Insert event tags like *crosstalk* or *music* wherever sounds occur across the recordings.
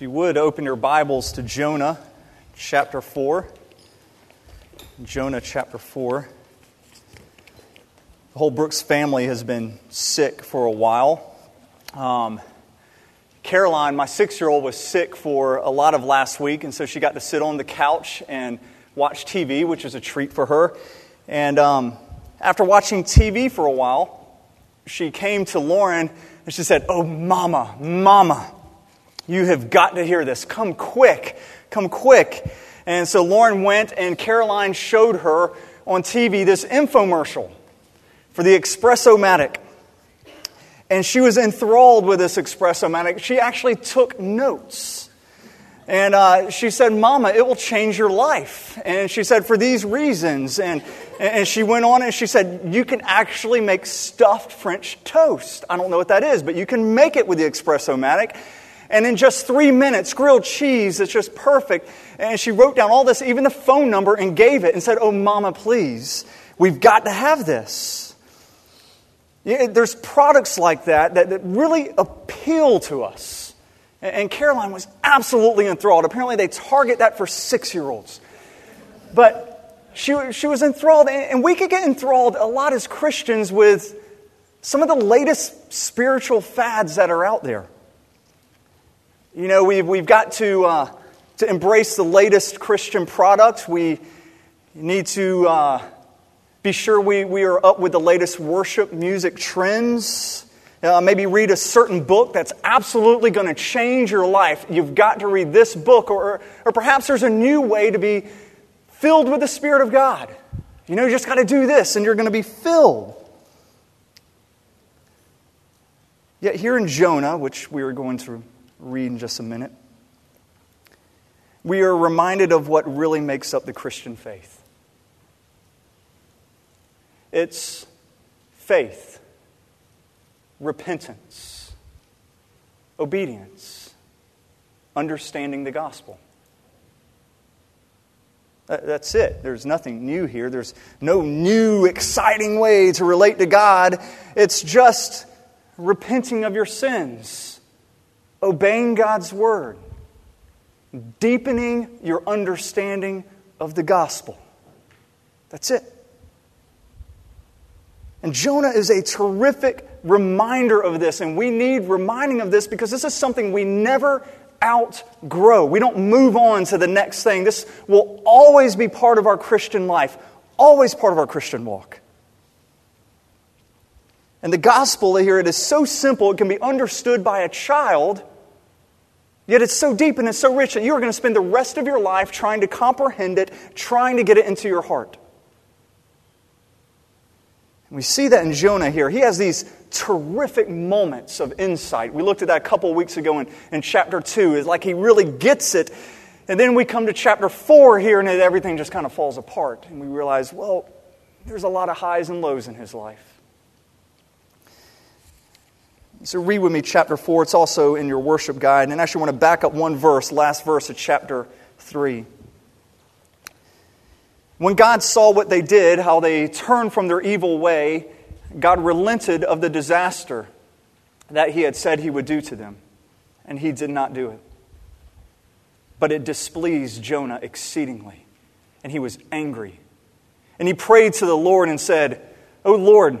If you would open your Bibles to Jonah chapter 4. Jonah chapter 4. The whole Brooks family has been sick for a while. Um, Caroline, my six year old, was sick for a lot of last week, and so she got to sit on the couch and watch TV, which is a treat for her. And um, after watching TV for a while, she came to Lauren and she said, Oh, Mama, Mama, you have got to hear this. Come quick. Come quick. And so Lauren went, and Caroline showed her on TV this infomercial for the Espresso-Matic. And she was enthralled with this Espresso-Matic. She actually took notes. And uh, she said, Mama, it will change your life. And she said, for these reasons. And, and she went on and she said, You can actually make stuffed French toast. I don't know what that is, but you can make it with the Espresso-Matic. And in just three minutes, grilled cheese is just perfect. And she wrote down all this, even the phone number, and gave it and said, Oh, mama, please, we've got to have this. There's products like that, that that really appeal to us. And Caroline was absolutely enthralled. Apparently, they target that for six year olds. But she, she was enthralled, and we could get enthralled a lot as Christians with some of the latest spiritual fads that are out there. You know, we've, we've got to, uh, to embrace the latest Christian product. We need to uh, be sure we, we are up with the latest worship music trends. Uh, maybe read a certain book that's absolutely going to change your life. You've got to read this book, or, or perhaps there's a new way to be filled with the Spirit of God. You know, you just got to do this and you're going to be filled. Yet, here in Jonah, which we are going to read in just a minute, we are reminded of what really makes up the Christian faith it's faith, repentance, obedience, understanding the gospel. That's it. There's nothing new here. There's no new, exciting way to relate to God. It's just repenting of your sins obeying God's word, deepening your understanding of the gospel. That's it. And Jonah is a terrific reminder of this, and we need reminding of this because this is something we never outgrow. We don't move on to the next thing. This will always be part of our Christian life, always part of our Christian walk. And the gospel here, it is so simple, it can be understood by a child, Yet it's so deep and it's so rich that you are going to spend the rest of your life trying to comprehend it, trying to get it into your heart. We see that in Jonah here. He has these terrific moments of insight. We looked at that a couple weeks ago in, in chapter 2. It's like he really gets it. And then we come to chapter 4 here, and everything just kind of falls apart. And we realize, well, there's a lot of highs and lows in his life. So read with me chapter 4. It's also in your worship guide. And I actually want to back up one verse, last verse of chapter 3. When God saw what they did, how they turned from their evil way, God relented of the disaster that he had said he would do to them. And he did not do it. But it displeased Jonah exceedingly. And he was angry. And he prayed to the Lord and said, O Lord,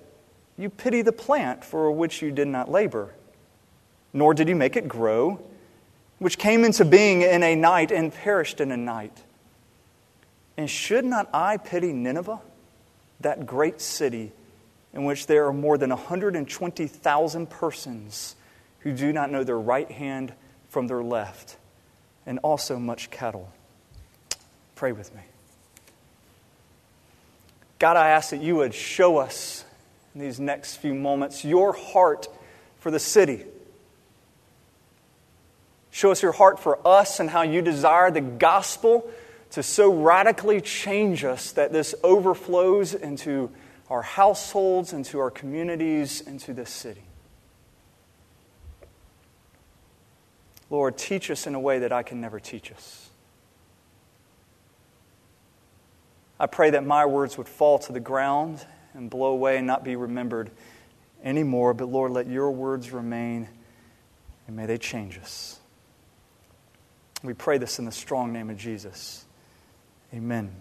You pity the plant for which you did not labor, nor did you make it grow, which came into being in a night and perished in a night. And should not I pity Nineveh, that great city in which there are more than 120,000 persons who do not know their right hand from their left, and also much cattle? Pray with me. God, I ask that you would show us in these next few moments your heart for the city. Show us your heart for us and how you desire the gospel to so radically change us that this overflows into our households, into our communities, into this city. Lord, teach us in a way that I can never teach us. I pray that my words would fall to the ground and blow away and not be remembered anymore, but Lord, let your words remain and may they change us. We pray this in the strong name of Jesus. Amen.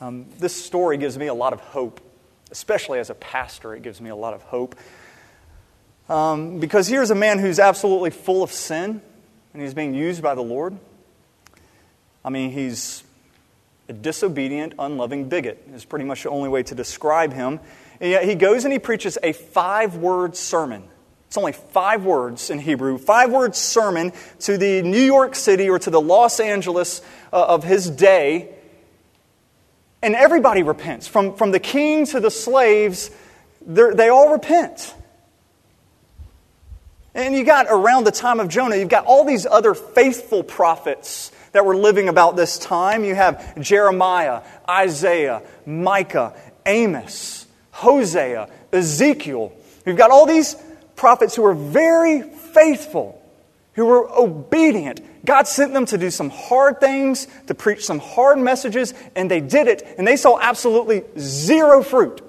Um, this story gives me a lot of hope, especially as a pastor, it gives me a lot of hope. Um, because here's a man who's absolutely full of sin, and he's being used by the Lord. I mean, he's a disobedient, unloving bigot, is pretty much the only way to describe him. And yet he goes and he preaches a five word sermon it's only five words in Hebrew, five word sermon to the New York City or to the Los Angeles uh, of his day. And everybody repents. From, from the king to the slaves, they all repent. And you got around the time of Jonah, you've got all these other faithful prophets that were living about this time. You have Jeremiah, Isaiah, Micah, Amos, Hosea, Ezekiel. You've got all these prophets who were very faithful, who were obedient. God sent them to do some hard things, to preach some hard messages, and they did it, and they saw absolutely zero fruit.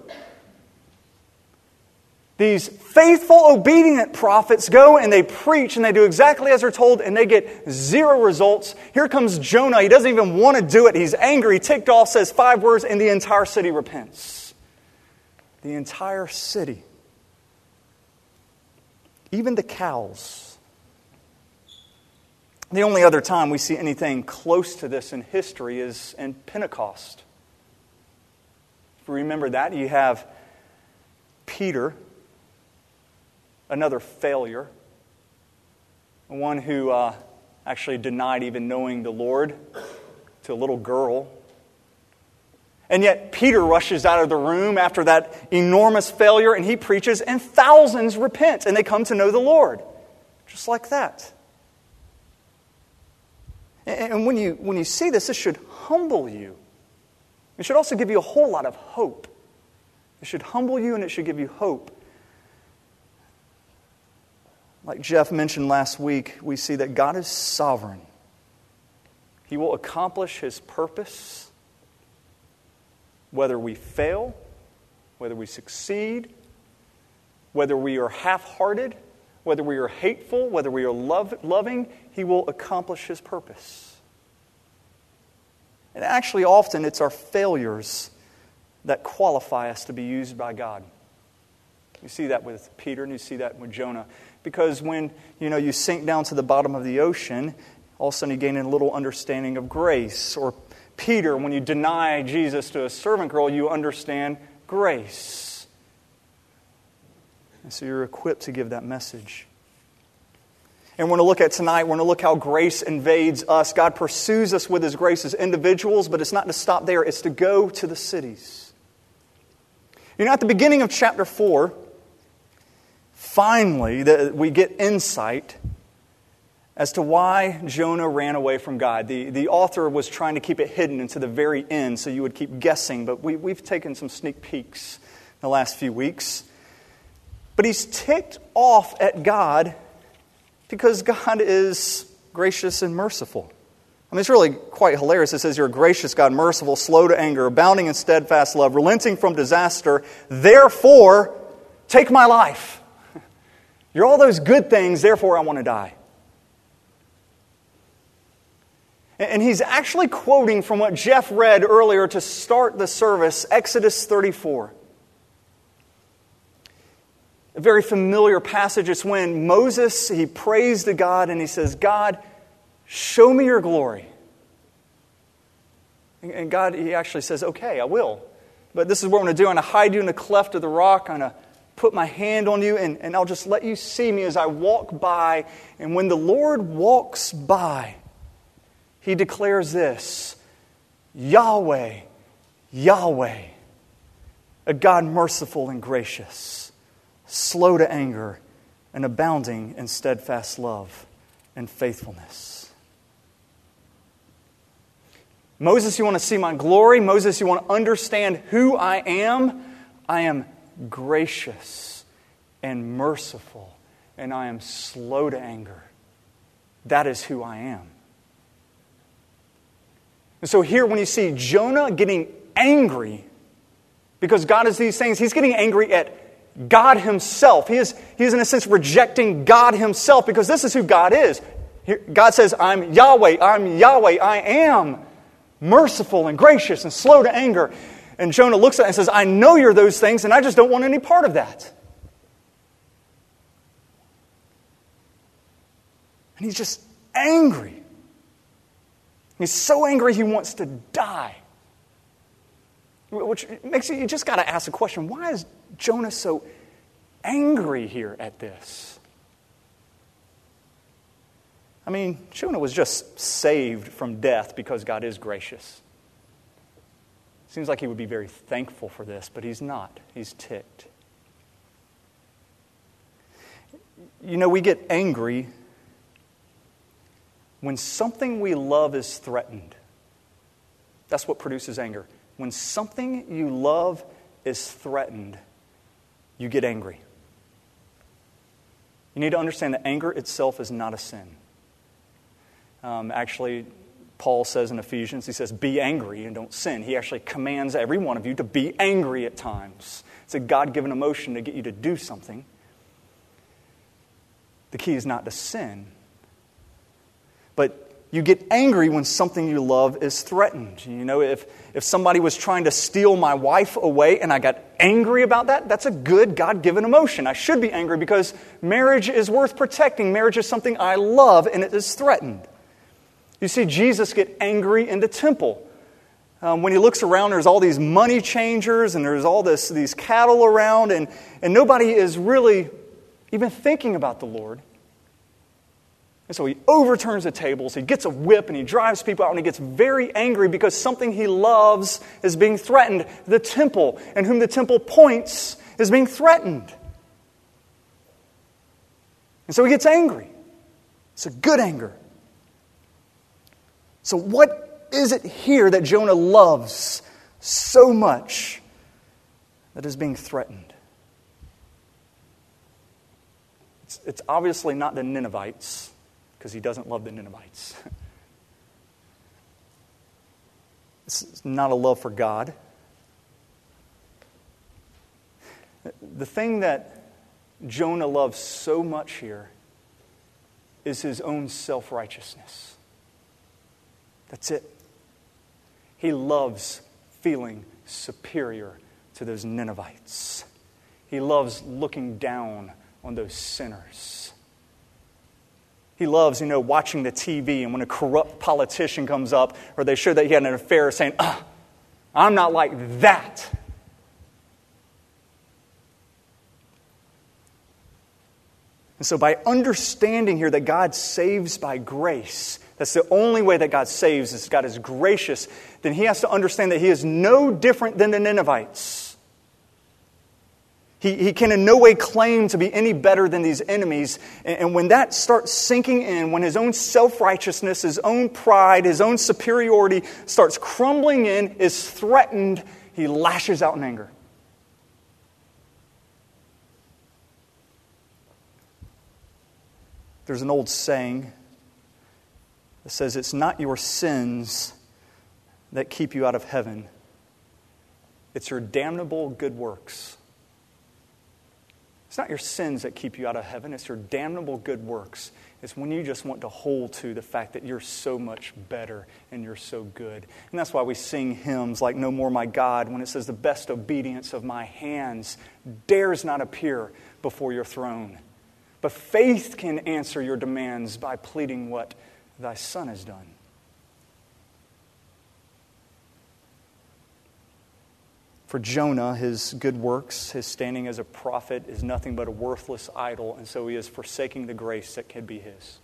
These faithful, obedient prophets go and they preach and they do exactly as they're told and they get zero results. Here comes Jonah. He doesn't even want to do it. He's angry, ticked off, says five words, and the entire city repents. The entire city even the cows. The only other time we see anything close to this in history is in Pentecost. If you remember that, you have Peter, another failure, one who uh, actually denied even knowing the Lord to a little girl and yet, Peter rushes out of the room after that enormous failure and he preaches, and thousands repent and they come to know the Lord. Just like that. And when you, when you see this, this should humble you. It should also give you a whole lot of hope. It should humble you and it should give you hope. Like Jeff mentioned last week, we see that God is sovereign. He will accomplish His purpose whether we fail, whether we succeed, whether we are half hearted, whether we are hateful, whether we are love, loving, He will accomplish His purpose. And actually, often it's our failures that qualify us to be used by God. You see that with Peter and you see that with Jonah. Because when you know you sink down to the bottom of the ocean, all of a sudden you gain a little understanding of grace or Peter, when you deny Jesus to a servant girl, you understand grace. And so you're equipped to give that message. And we're going to look at tonight, we're going to look how grace invades us. God pursues us with His grace as individuals, but it's not to stop there, it's to go to the cities. You know, at the beginning of chapter 4, finally, that we get insight as to why Jonah ran away from God. The, the author was trying to keep it hidden until the very end so you would keep guessing, but we, we've taken some sneak peeks in the last few weeks. But he's ticked off at God because God is gracious and merciful. I mean, it's really quite hilarious. It says, You're gracious God, merciful, slow to anger, abounding in steadfast love, relenting from disaster. Therefore, take my life. You're all those good things, therefore, I want to die. And he's actually quoting from what Jeff read earlier to start the service, Exodus 34. A very familiar passage. It's when Moses, he prays to God and he says, God, show me your glory. And God, he actually says, okay, I will. But this is what I'm going to do. I'm going to hide you in the cleft of the rock. I'm going to put my hand on you, and, and I'll just let you see me as I walk by. And when the Lord walks by, he declares this Yahweh, Yahweh, a God merciful and gracious, slow to anger, and abounding in steadfast love and faithfulness. Moses, you want to see my glory? Moses, you want to understand who I am? I am gracious and merciful, and I am slow to anger. That is who I am. And so here, when you see Jonah getting angry because God is these things, he's getting angry at God himself. He is, he is, in a sense, rejecting God himself because this is who God is. God says, I'm Yahweh, I'm Yahweh, I am merciful and gracious and slow to anger. And Jonah looks at it and says, I know you're those things, and I just don't want any part of that. And he's just angry. He's so angry he wants to die. Which makes you, you just got to ask the question why is Jonah so angry here at this? I mean, Jonah was just saved from death because God is gracious. Seems like he would be very thankful for this, but he's not. He's ticked. You know, we get angry when something we love is threatened, that's what produces anger. When something you love is threatened, you get angry. You need to understand that anger itself is not a sin. Um, actually, Paul says in Ephesians, he says, Be angry and don't sin. He actually commands every one of you to be angry at times. It's a God given emotion to get you to do something. The key is not to sin, but you get angry when something you love is threatened. You know, if, if somebody was trying to steal my wife away and I got angry about that, that's a good God given emotion. I should be angry because marriage is worth protecting. Marriage is something I love and it is threatened. You see Jesus get angry in the temple. Um, when he looks around, there's all these money changers and there's all this, these cattle around, and, and nobody is really even thinking about the Lord. And so he overturns the tables, he gets a whip, and he drives people out, and he gets very angry because something he loves is being threatened. The temple, and whom the temple points, is being threatened. And so he gets angry. It's a good anger. So, what is it here that Jonah loves so much that is being threatened? It's, it's obviously not the Ninevites because he doesn't love the Ninevites. *laughs* it's not a love for God. The thing that Jonah loves so much here is his own self righteousness. That's it. He loves feeling superior to those Ninevites. He loves looking down on those sinners. He loves, you know, watching the TV and when a corrupt politician comes up or they show that he had an affair saying, ah, I'm not like that. And so, by understanding here that God saves by grace, that's the only way that God saves is God is gracious, then he has to understand that he is no different than the Ninevites. He, he can in no way claim to be any better than these enemies. And, and when that starts sinking in, when his own self righteousness, his own pride, his own superiority starts crumbling in, is threatened, he lashes out in anger. There's an old saying that says, It's not your sins that keep you out of heaven, it's your damnable good works. It's not your sins that keep you out of heaven, it's your damnable good works. It's when you just want to hold to the fact that you're so much better and you're so good. And that's why we sing hymns like No More My God when it says, The best obedience of my hands dares not appear before your throne. But faith can answer your demands by pleading what thy Son has done. For Jonah, his good works, his standing as a prophet, is nothing but a worthless idol, and so he is forsaking the grace that can be his.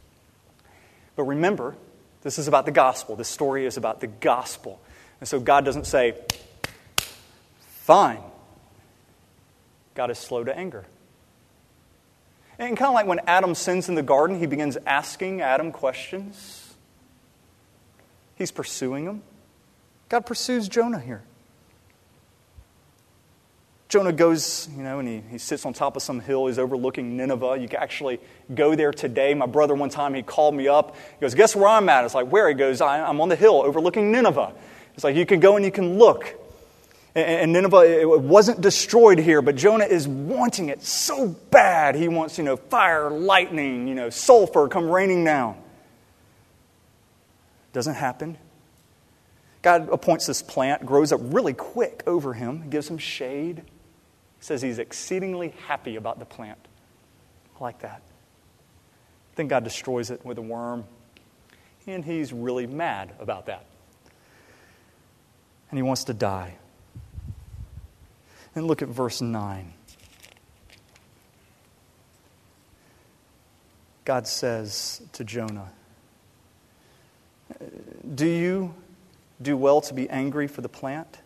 But remember, this is about the gospel. This story is about the gospel. And so God doesn't say, fine. God is slow to anger. And kind of like when Adam sins in the garden, he begins asking Adam questions. He's pursuing him. God pursues Jonah here. Jonah goes, you know, and he, he sits on top of some hill. He's overlooking Nineveh. You can actually go there today. My brother, one time, he called me up. He goes, Guess where I'm at? It's like, Where? He goes, I'm on the hill overlooking Nineveh. It's like, You can go and you can look. And, Nineveh, it wasn't destroyed here, but Jonah is wanting it so bad. He wants, you know, fire, lightning, you know, sulfur come raining down. Doesn't happen. God appoints this plant, grows up really quick over him, gives him shade says he's exceedingly happy about the plant. I like that. Then God destroys it with a worm, and he's really mad about that. And he wants to die. And look at verse 9. God says to Jonah, Do you do well to be angry for the plant?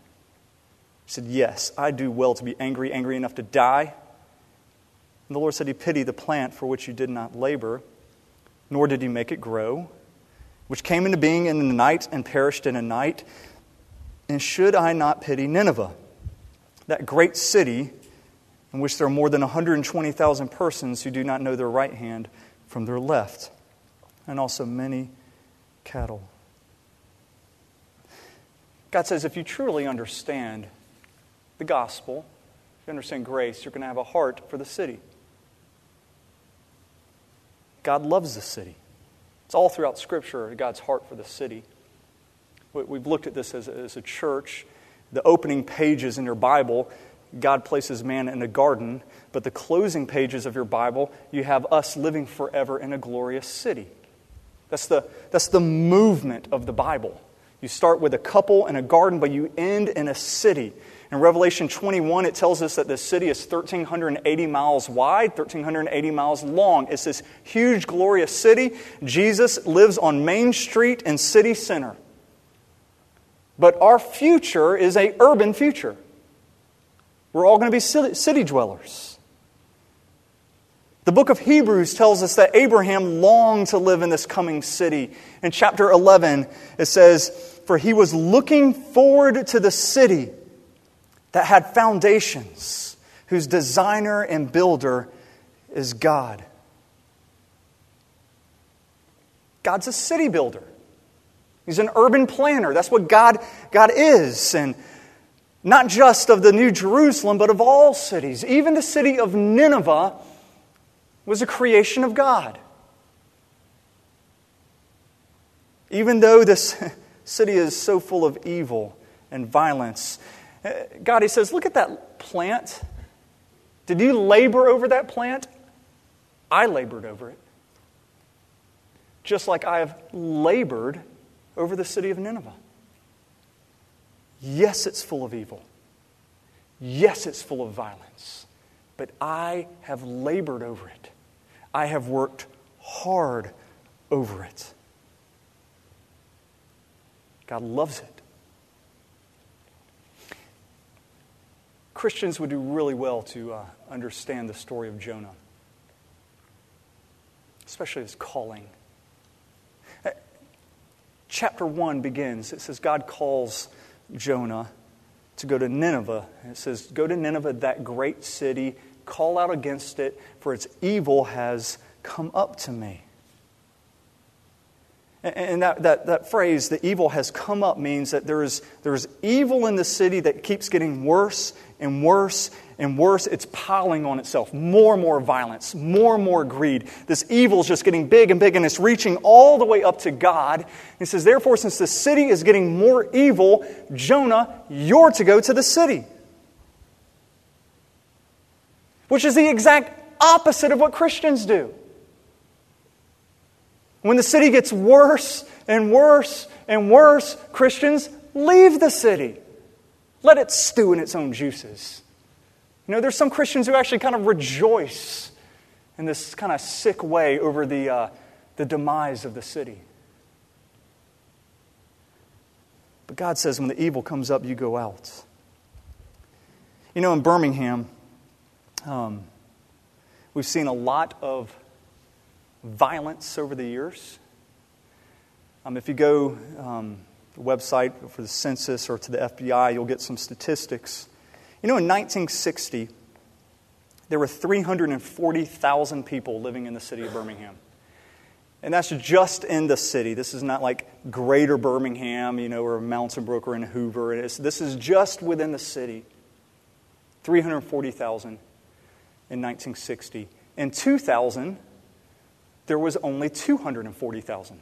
He said, Yes, I do well to be angry, angry enough to die. And the Lord said, He pity the plant for which you did not labor, nor did He make it grow, which came into being in a night and perished in a night. And should I not pity Nineveh, that great city in which there are more than 120,000 persons who do not know their right hand from their left, and also many cattle? God says, if you truly understand the gospel, if you understand grace, you're going to have a heart for the city. God loves the city. It's all throughout Scripture, God's heart for the city. We've looked at this as as a church. The opening pages in your Bible, God places man in a garden, but the closing pages of your Bible, you have us living forever in a glorious city. That's the, that's the movement of the Bible. You start with a couple in a garden, but you end in a city. In Revelation 21, it tells us that the city is 1,380 miles wide, 1,380 miles long. It's this huge, glorious city. Jesus lives on Main Street and city center. But our future is a urban future. We're all going to be city dwellers. The book of Hebrews tells us that Abraham longed to live in this coming city. In chapter 11, it says, For he was looking forward to the city that had foundations, whose designer and builder is God. God's a city builder. He's an urban planner. That's what God, God is. And not just of the New Jerusalem, but of all cities. Even the city of Nineveh was a creation of God. Even though this *laughs* city is so full of evil and violence, eh, God, He says, Look at that plant. Did you labor over that plant? I labored over it. Just like I have labored over the city of Nineveh. Yes, it's full of evil. Yes, it's full of violence. But I have labored over it. I have worked hard over it. God loves it. Christians would do really well to uh, understand the story of Jonah, especially his calling. Chapter 1 begins. It says, God calls Jonah to go to Nineveh. It says, Go to Nineveh, that great city, call out against it, for its evil has come up to me. And that, that, that phrase, the evil has come up, means that there is, there is evil in the city that keeps getting worse and worse and worse. It's piling on itself. More and more violence, more and more greed. This evil is just getting big and big, and it's reaching all the way up to God. He says, Therefore, since the city is getting more evil, Jonah, you're to go to the city. Which is the exact opposite of what Christians do. When the city gets worse and worse and worse, Christians leave the city. Let it stew in its own juices. You know, there's some Christians who actually kind of rejoice in this kind of sick way over the, uh, the demise of the city. But God says when the evil comes up, you go out. You know, in Birmingham, um, we've seen a lot of violence over the years. Um, if you go um, the website for the census or to the FBI, you'll get some statistics. You know, in 1960, there were 340,000 people living in the city of Birmingham. And that's just in the city. This is not like greater Birmingham, you know, or Mountain Brook or in Hoover. It's, this is just within the city. 340,000 in 1960. In 2000, there was only 240,000.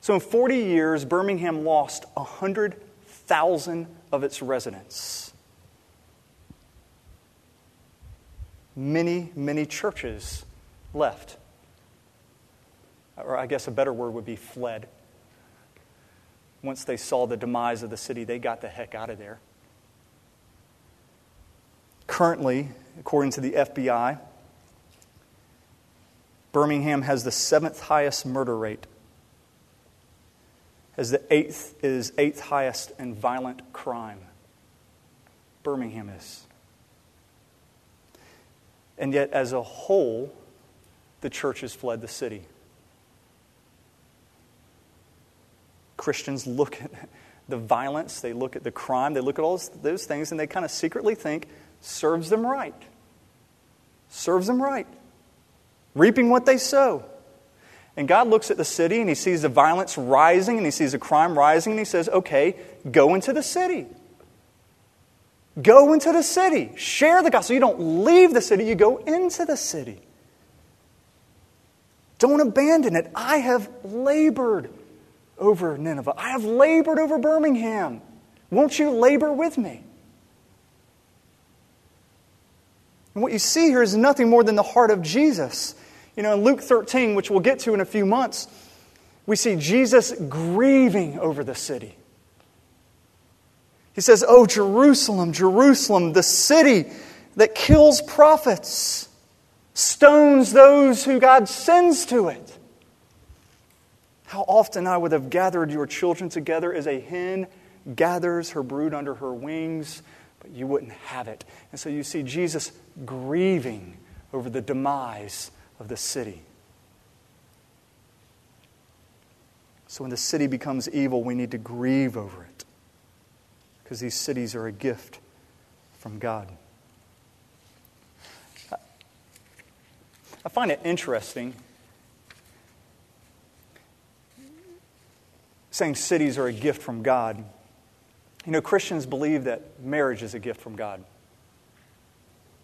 So in 40 years, Birmingham lost 100,000 of its residents. Many, many churches left. Or I guess a better word would be fled. Once they saw the demise of the city, they got the heck out of there. Currently, according to the FBI, Birmingham has the seventh highest murder rate, as the eighth is eighth highest in violent crime. Birmingham is. And yet, as a whole, the church has fled the city. Christians look at the violence, they look at the crime, they look at all those things, and they kind of secretly think serves them right. Serves them right reaping what they sow. And God looks at the city and he sees the violence rising and he sees the crime rising and he says, okay, go into the city. Go into the city. Share the gospel. You don't leave the city, you go into the city. Don't abandon it. I have labored over Nineveh, I have labored over Birmingham. Won't you labor with me? And what you see here is nothing more than the heart of Jesus. You know, in Luke 13, which we'll get to in a few months, we see Jesus grieving over the city. He says, Oh, Jerusalem, Jerusalem, the city that kills prophets, stones those who God sends to it. How often I would have gathered your children together as a hen gathers her brood under her wings, but you wouldn't have it. And so you see Jesus grieving over the demise of the city. So when the city becomes evil, we need to grieve over it because these cities are a gift from God. I find it interesting saying cities are a gift from God. You know, Christians believe that marriage is a gift from God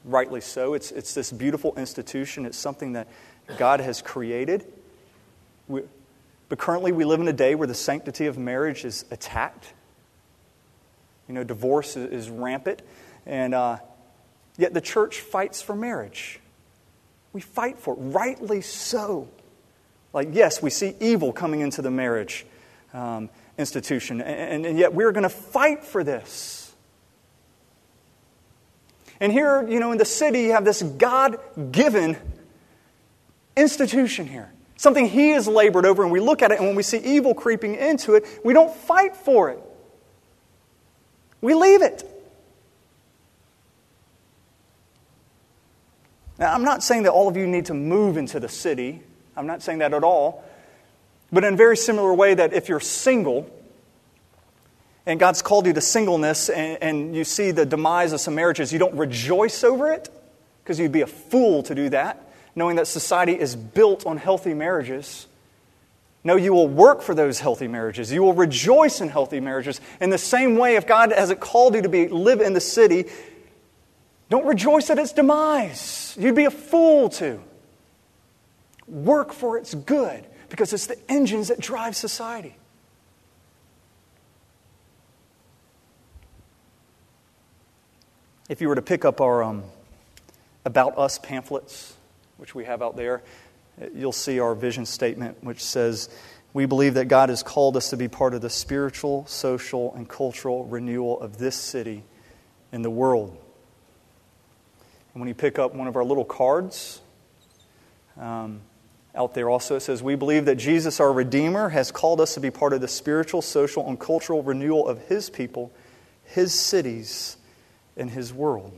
rightly so. It's, it's this beautiful institution, it's something that God has created. We, but currently, we live in a day where the sanctity of marriage is attacked. You know, divorce is, rampant. And uh, yet the church fights for marriage. We fight for it, rightly so. Like, yes, we see evil coming into the marriage um, institution, and, and yet we're going to fight for this. And here, you know, in the city, you have this God given institution here. Something He has labored over, and we look at it, and when we see evil creeping into it, we don't fight for it. We leave it. Now, I'm not saying that all of you need to move into the city. I'm not saying that at all. But in a very similar way, that if you're single, and God's called you to singleness and, and, you see the demise of some marriages, you don't rejoice over it because you'd be a fool to do that, knowing that society is built on healthy marriages. No, you will work for those healthy marriages. You will rejoice in healthy marriages. In the same way, if God hasn't called you to be, live in the city, don't rejoice at its demise. You'd be a fool to. Work for its good because it's the engines that drive society. If you were to pick up our um, About Us pamphlets, which we have out there, you'll see our vision statement, which says, We believe that God has called us to be part of the spiritual, social, and cultural renewal of this city and the world. And when you pick up one of our little cards, um, out there also it says, We believe that Jesus, our Redeemer, has called us to be part of the spiritual, social, and cultural renewal of His people, His cities, and His world.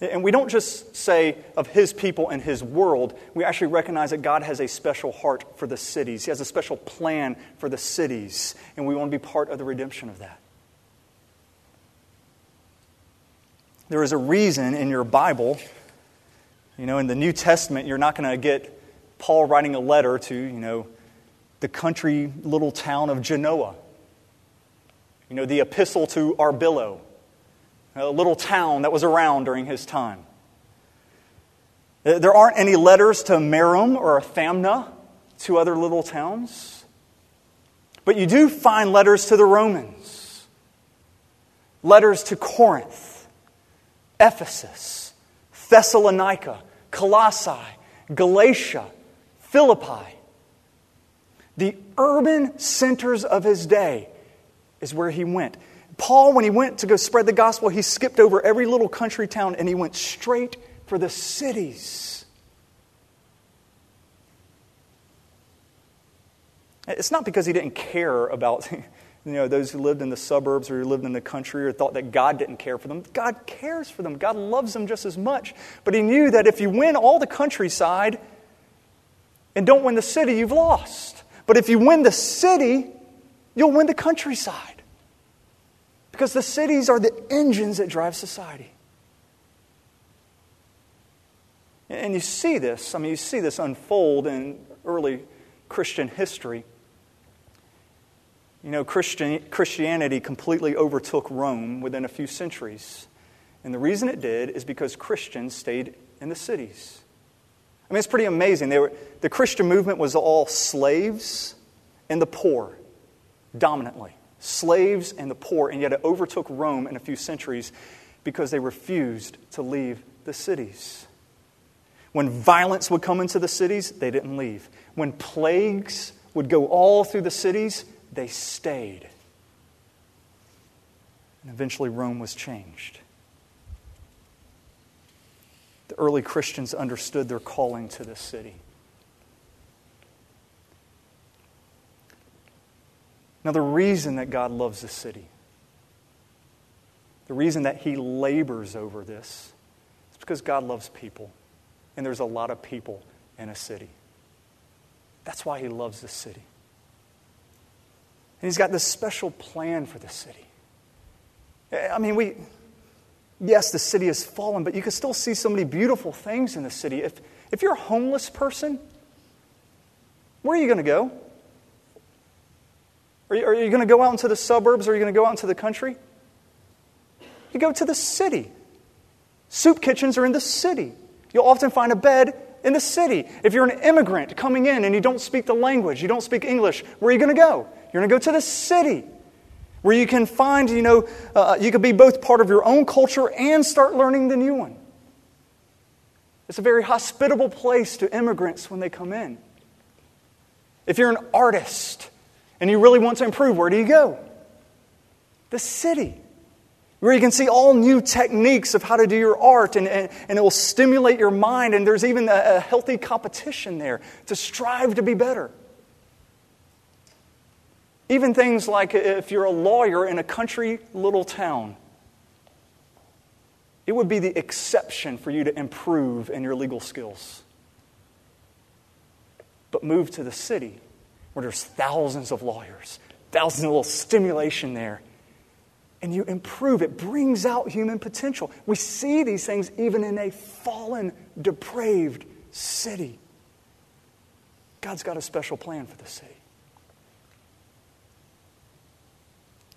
And we don't just say of his people and his world, we actually recognize that God has a special heart for the cities. He has a special plan for the cities, and we want to be part of the redemption of that. There is a reason in your Bible, you know, in the New Testament, you're not going to get Paul writing a letter to, you know, the country little town of Genoa. You know, the epistle to Arbillo a little town that was around during his time. There aren't any letters to Merom or Thamna, two other little towns. But you do find letters to the Romans, letters to Corinth, Ephesus, Thessalonica, Colossae, Galatia, Philippi. The urban centers of his day is where he went. Paul, when he went to go spread the gospel, he skipped over every little country town and he went straight for the cities. It's not because he didn't care about *laughs* you know, those who lived in the suburbs or who lived in the country or thought that God didn't care for them. God cares for them. God loves them just as much. But he knew that if you win all the countryside and don't win the city, you've lost. But if you win the city, you'll win the countryside. Because the cities are the engines that drive society. And you see this, I mean, you see this unfold in early Christian history. You know, Christian, Christianity completely overtook Rome within a few centuries. And the reason it did is because Christians stayed in the cities. I mean, it's pretty amazing. They were, the Christian movement was all slaves and the poor, dominantly slaves and the poor, and yet it overtook Rome in a few centuries because they refused to leave the cities. When violence would come into the cities, they didn't leave. When plagues would go all through the cities, they stayed. And eventually, Rome was changed. The early Christians understood their calling to this city. Now, the reason that God loves the city, the reason that He labors over this, is because God loves people. And there's a lot of people in a city. That's why He loves the city. And He's got this special plan for the city. I mean, we, yes, the city has fallen, but you can still see so many beautiful things in the city. If, if you're a homeless person, where are you going to go? Are you, you going to go out into the suburbs are you going to go out into the country? You go to the city. Soup kitchens are in the city. You'll often find a bed in the city. If you're an immigrant coming in and you don't speak the language, you don't speak English, where are you going to go? You're going to go to the city where you can find, you know, uh, you could be both part of your own culture and start learning the new one. It's a very hospitable place to immigrants when they come in. If you're an artist, and you really want to improve, where do you go? The city, where you can see all new techniques of how to do your art, and, and, and it will stimulate your mind, and there's even a, a healthy competition there to strive to be better. Even things like if you're a lawyer in a country little town, it would be the exception for you to improve in your legal skills. But move to the city where there's thousands of lawyers, thousands of little stimulation there. And you improve, it brings out human potential. We see these things even in a fallen, depraved city. God's got a special plan for the city.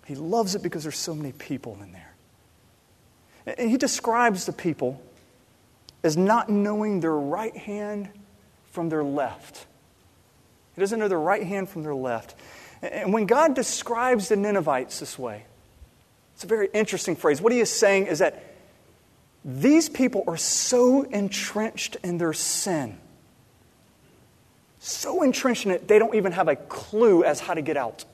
He loves it because there's so many people in there. And he describes the people as not knowing their right hand from their left. He doesn't know their right hand from their left. And when God describes the Ninevites this way, it's a very interesting phrase. What he is saying is that these people are so entrenched in their sin, so entrenched in it, they don't even have a clue as how to get out.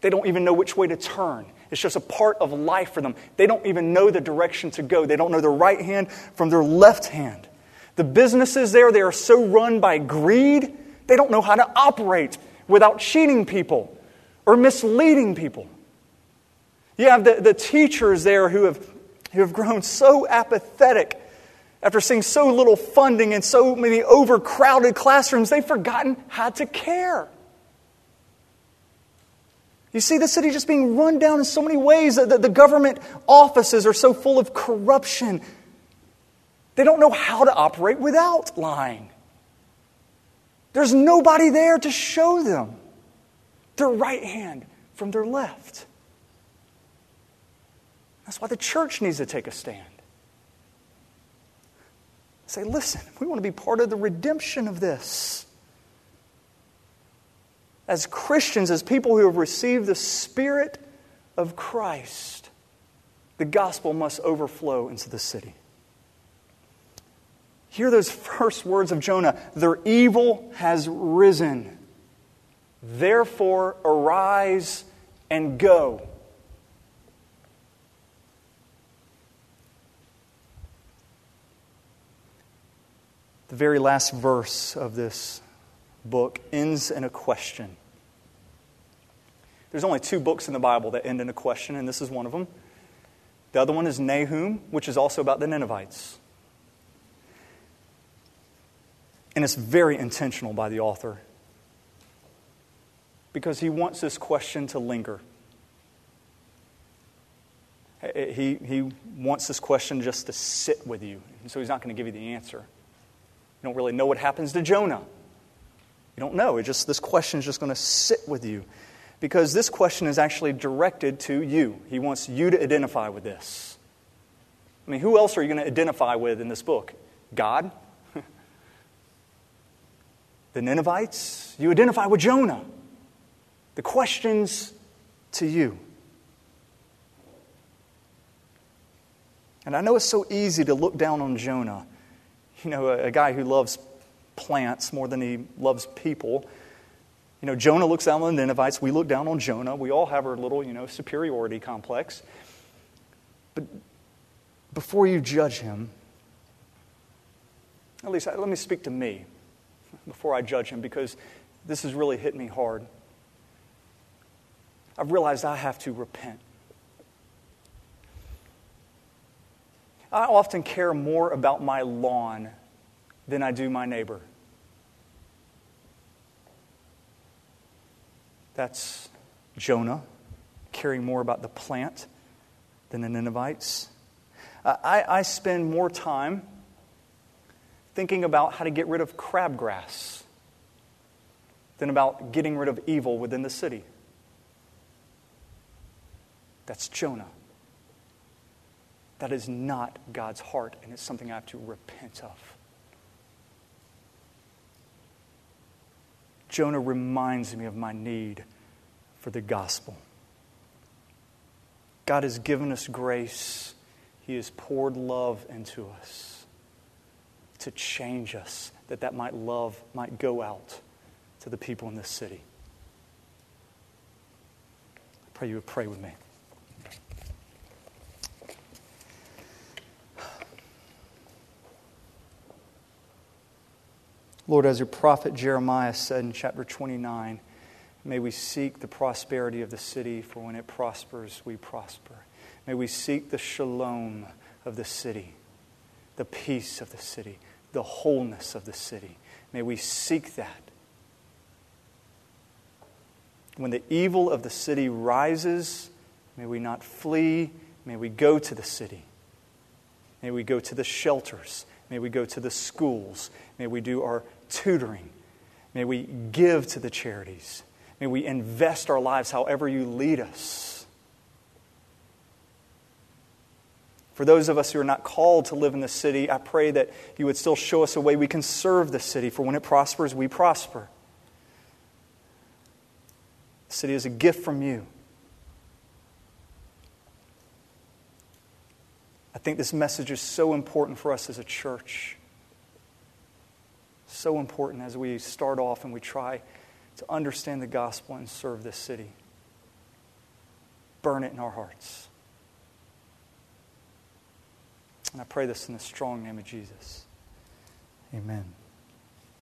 They don't even know which way to turn. It's just a part of life for them. They don't even know the direction to go. They don't know their right hand from their left hand. The businesses there, they are so run by greed, they don't know how to operate without cheating people or misleading people. You have the, the teachers there who have, who have grown so apathetic after seeing so little funding and so many overcrowded classrooms, they've forgotten how to care. You see the city just being run down in so many ways. The, the government offices are so full of corruption. They don't know how to operate without lying. There's nobody there to show them their right hand from their left. That's why the church needs to take a stand. Say, listen, we want to be part of the redemption of this. As Christians, as people who have received the Spirit of Christ, the gospel must overflow into the city. Hear those first words of Jonah their evil has risen. Therefore, arise and go. The very last verse of this book ends in a question. There's only two books in the Bible that end in a question, and this is one of them. The other one is Nahum, which is also about the Ninevites. And it's very intentional by the author because he wants this question to linger. He, he wants this question just to sit with you, and so he's not going to give you the answer. You don't really know what happens to Jonah. You don't know. It just this question is just going to sit with you. Because this question is actually directed to you. He wants you to identify with this. I mean, who else are you going to identify with in this book? God? The Ninevites? You identify with Jonah. The question's to you. And I know it's so easy to look down on Jonah you know, a, a guy who loves plants more than he loves people. You know, Jonah looks down on the Ninevites. We look down on Jonah. We all have our little, you know, superiority complex. But before you judge him, at least let me speak to me before I judge him because this has really hit me hard. I've realized I have to repent. I often care more about my lawn than I do my neighbor. That's Jonah caring more about the plant than the Ninevites. I, I spend more time thinking about how to get rid of crabgrass than about getting rid of evil within the city. That's Jonah. That is not God's heart, and it's something I have to repent of. Jonah reminds me of my need for the gospel. God has given us grace, He has poured love into us to change us, that that might love might go out to the people in this city. I pray you would pray with me. Lord, as your prophet Jeremiah said in chapter 29, may we seek the prosperity of the city, for when it prospers, we prosper. May we seek the shalom of the city, the peace of the city, the wholeness of the city. May we seek that. When the evil of the city rises, may we not flee, may we go to the city. May we go to the shelters. May we go to the schools. May we do our tutoring. May we give to the charities. May we invest our lives however you lead us. For those of us who are not called to live in the city, I pray that you would still show us a way we can serve the city, for when it prospers, we prosper. The city is a gift from you. I think this message is so important for us as a church. So important as we start off and we try to understand the gospel and serve this city. Burn it in our hearts. And I pray this in the strong name of Jesus. Amen.